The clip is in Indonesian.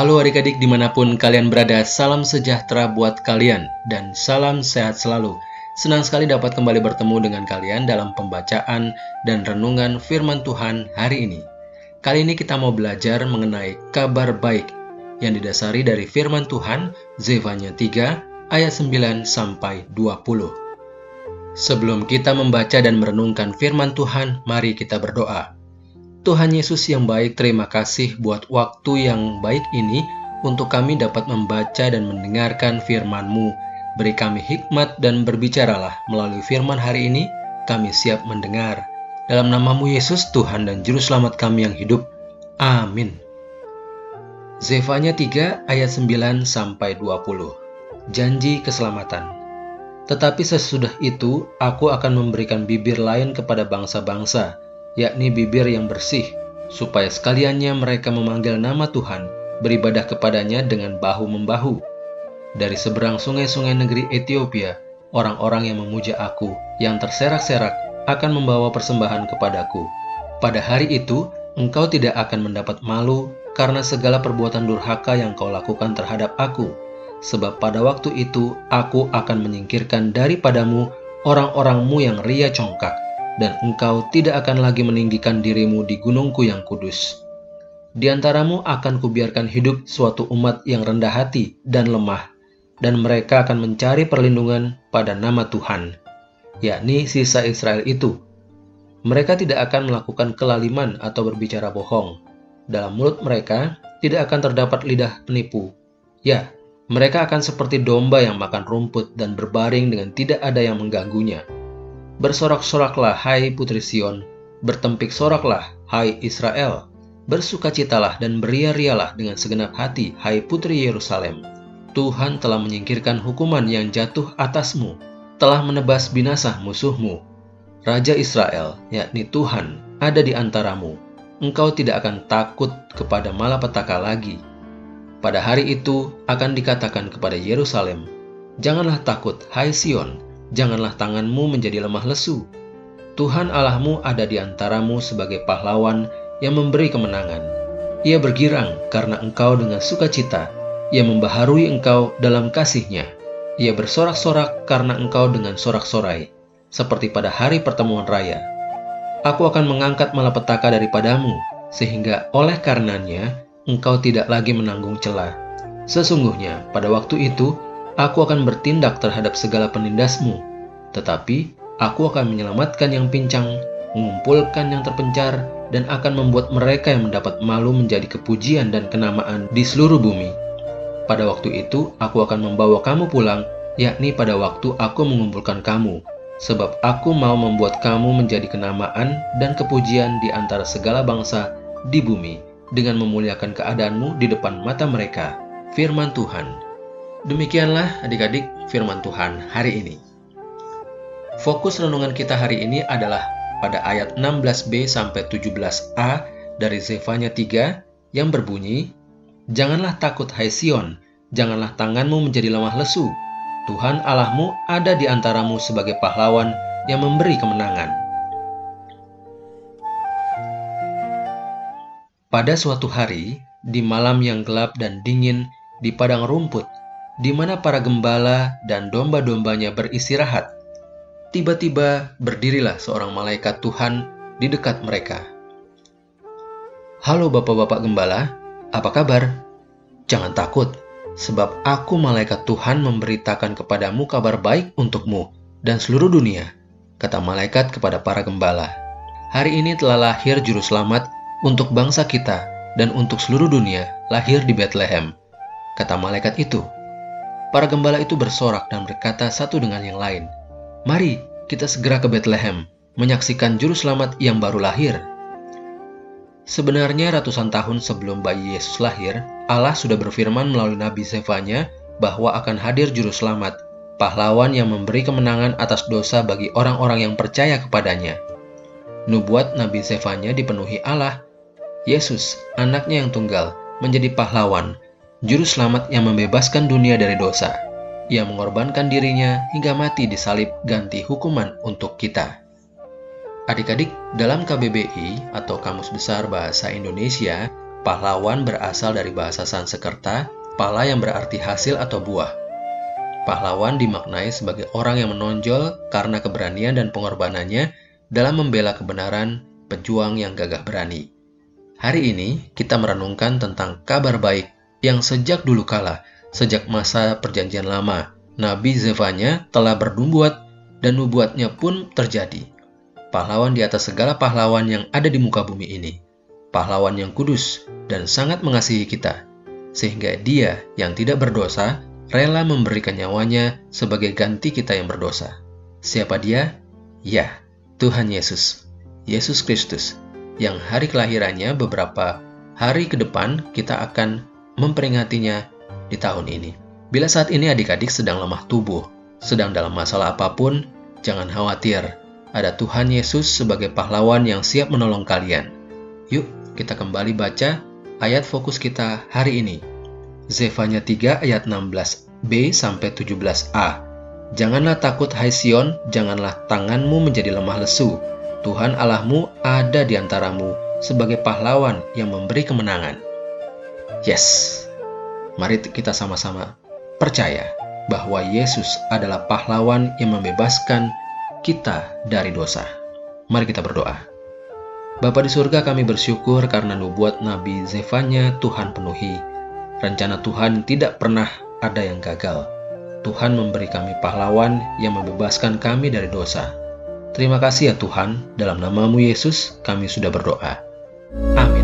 Halo adik-adik di mana pun kalian berada, salam sejahtera buat kalian dan salam sehat selalu. Senang sekali dapat kembali bertemu dengan kalian dalam pembacaan dan renungan firman Tuhan hari ini. Kali ini kita mau belajar mengenai kabar baik yang didasari dari firman Tuhan Zefanya 3 ayat 9 sampai 20. Sebelum kita membaca dan merenungkan firman Tuhan, mari kita berdoa. Tuhan Yesus yang baik, terima kasih buat waktu yang baik ini untuk kami dapat membaca dan mendengarkan firman-Mu. Beri kami hikmat dan berbicaralah melalui firman hari ini, kami siap mendengar. Dalam namamu Yesus, Tuhan dan Juru Selamat kami yang hidup. Amin. Zefanya 3 ayat 9 sampai 20. Janji keselamatan. Tetapi sesudah itu, aku akan memberikan bibir lain kepada bangsa-bangsa, yakni bibir yang bersih, supaya sekaliannya mereka memanggil nama Tuhan, beribadah kepadanya dengan bahu-membahu. Dari seberang sungai-sungai negeri Ethiopia, orang-orang yang memuja aku, yang terserak-serak, akan membawa persembahan kepadaku. Pada hari itu, engkau tidak akan mendapat malu karena segala perbuatan durhaka yang kau lakukan terhadap aku. Sebab pada waktu itu, aku akan menyingkirkan daripadamu orang-orangmu yang ria congkak, dan engkau tidak akan lagi meninggikan dirimu di gunungku yang kudus. Di antaramu akan kubiarkan hidup suatu umat yang rendah hati dan lemah, dan mereka akan mencari perlindungan pada nama Tuhan, yakni sisa Israel itu. Mereka tidak akan melakukan kelaliman atau berbicara bohong. Dalam mulut mereka tidak akan terdapat lidah penipu. Ya, mereka akan seperti domba yang makan rumput dan berbaring dengan tidak ada yang mengganggunya. Bersorak-soraklah, hai putri Sion, bertempik soraklah, hai Israel. Bersukacitalah dan beria-rialah dengan segenap hati, hai putri Yerusalem. Tuhan telah menyingkirkan hukuman yang jatuh atasmu, telah menebas binasa musuhmu. Raja Israel, yakni Tuhan, ada di antaramu. Engkau tidak akan takut kepada malapetaka lagi. Pada hari itu akan dikatakan kepada Yerusalem, Janganlah takut, hai Sion, janganlah tanganmu menjadi lemah lesu. Tuhan Allahmu ada di antaramu sebagai pahlawan yang memberi kemenangan. Ia bergirang karena engkau dengan sukacita. Ia membaharui engkau dalam kasihnya. Ia bersorak-sorak karena engkau dengan sorak-sorai, seperti pada hari pertemuan raya. Aku akan mengangkat malapetaka daripadamu, sehingga oleh karenanya engkau tidak lagi menanggung celah. Sesungguhnya pada waktu itu Aku akan bertindak terhadap segala penindasmu, tetapi aku akan menyelamatkan yang pincang, mengumpulkan yang terpencar, dan akan membuat mereka yang mendapat malu menjadi kepujian dan kenamaan di seluruh bumi. Pada waktu itu, aku akan membawa kamu pulang, yakni pada waktu aku mengumpulkan kamu, sebab aku mau membuat kamu menjadi kenamaan dan kepujian di antara segala bangsa di bumi, dengan memuliakan keadaanmu di depan mata mereka. Firman Tuhan. Demikianlah adik-adik firman Tuhan hari ini. Fokus renungan kita hari ini adalah pada ayat 16b sampai 17a dari Zefanya 3 yang berbunyi, Janganlah takut hai Sion, janganlah tanganmu menjadi lemah lesu. Tuhan Allahmu ada di antaramu sebagai pahlawan yang memberi kemenangan. Pada suatu hari, di malam yang gelap dan dingin, di padang rumput, di mana para gembala dan domba-dombanya beristirahat. Tiba-tiba berdirilah seorang malaikat Tuhan di dekat mereka. Halo bapak-bapak gembala, apa kabar? Jangan takut, sebab aku malaikat Tuhan memberitakan kepadamu kabar baik untukmu dan seluruh dunia, kata malaikat kepada para gembala. Hari ini telah lahir juru selamat untuk bangsa kita dan untuk seluruh dunia lahir di Bethlehem, kata malaikat itu. Para gembala itu bersorak dan berkata satu dengan yang lain, Mari kita segera ke Bethlehem, menyaksikan juru selamat yang baru lahir. Sebenarnya ratusan tahun sebelum bayi Yesus lahir, Allah sudah berfirman melalui Nabi Zefanya bahwa akan hadir juru selamat, pahlawan yang memberi kemenangan atas dosa bagi orang-orang yang percaya kepadanya. Nubuat Nabi Zefanya dipenuhi Allah. Yesus, anaknya yang tunggal, menjadi pahlawan juru selamat yang membebaskan dunia dari dosa. Ia mengorbankan dirinya hingga mati di salib ganti hukuman untuk kita. Adik-adik, dalam KBBI atau Kamus Besar Bahasa Indonesia, Pahlawan berasal dari bahasa Sanskerta, pala yang berarti hasil atau buah. Pahlawan dimaknai sebagai orang yang menonjol karena keberanian dan pengorbanannya dalam membela kebenaran, pejuang yang gagah berani. Hari ini kita merenungkan tentang kabar baik yang sejak dulu kala, sejak masa perjanjian lama, Nabi Zevanya telah berdumbuat dan nubuatnya pun terjadi. Pahlawan di atas segala pahlawan yang ada di muka bumi ini pahlawan yang kudus dan sangat mengasihi kita, sehingga Dia yang tidak berdosa rela memberikan nyawanya sebagai ganti kita yang berdosa. Siapa Dia? Ya, Tuhan Yesus, Yesus Kristus, yang hari kelahirannya beberapa hari ke depan kita akan memperingatinya di tahun ini. Bila saat ini adik-adik sedang lemah tubuh, sedang dalam masalah apa pun, jangan khawatir. Ada Tuhan Yesus sebagai pahlawan yang siap menolong kalian. Yuk, kita kembali baca ayat fokus kita hari ini. Zefanya 3 ayat 16b sampai 17a. Janganlah takut hai Sion, janganlah tanganmu menjadi lemah lesu. Tuhan Allahmu ada di antaramu sebagai pahlawan yang memberi kemenangan. Yes, mari kita sama-sama percaya bahwa Yesus adalah pahlawan yang membebaskan kita dari dosa. Mari kita berdoa. Bapa di surga kami bersyukur karena nubuat Nabi Zefanya Tuhan penuhi. Rencana Tuhan tidak pernah ada yang gagal. Tuhan memberi kami pahlawan yang membebaskan kami dari dosa. Terima kasih ya Tuhan, dalam namamu Yesus kami sudah berdoa. Amin.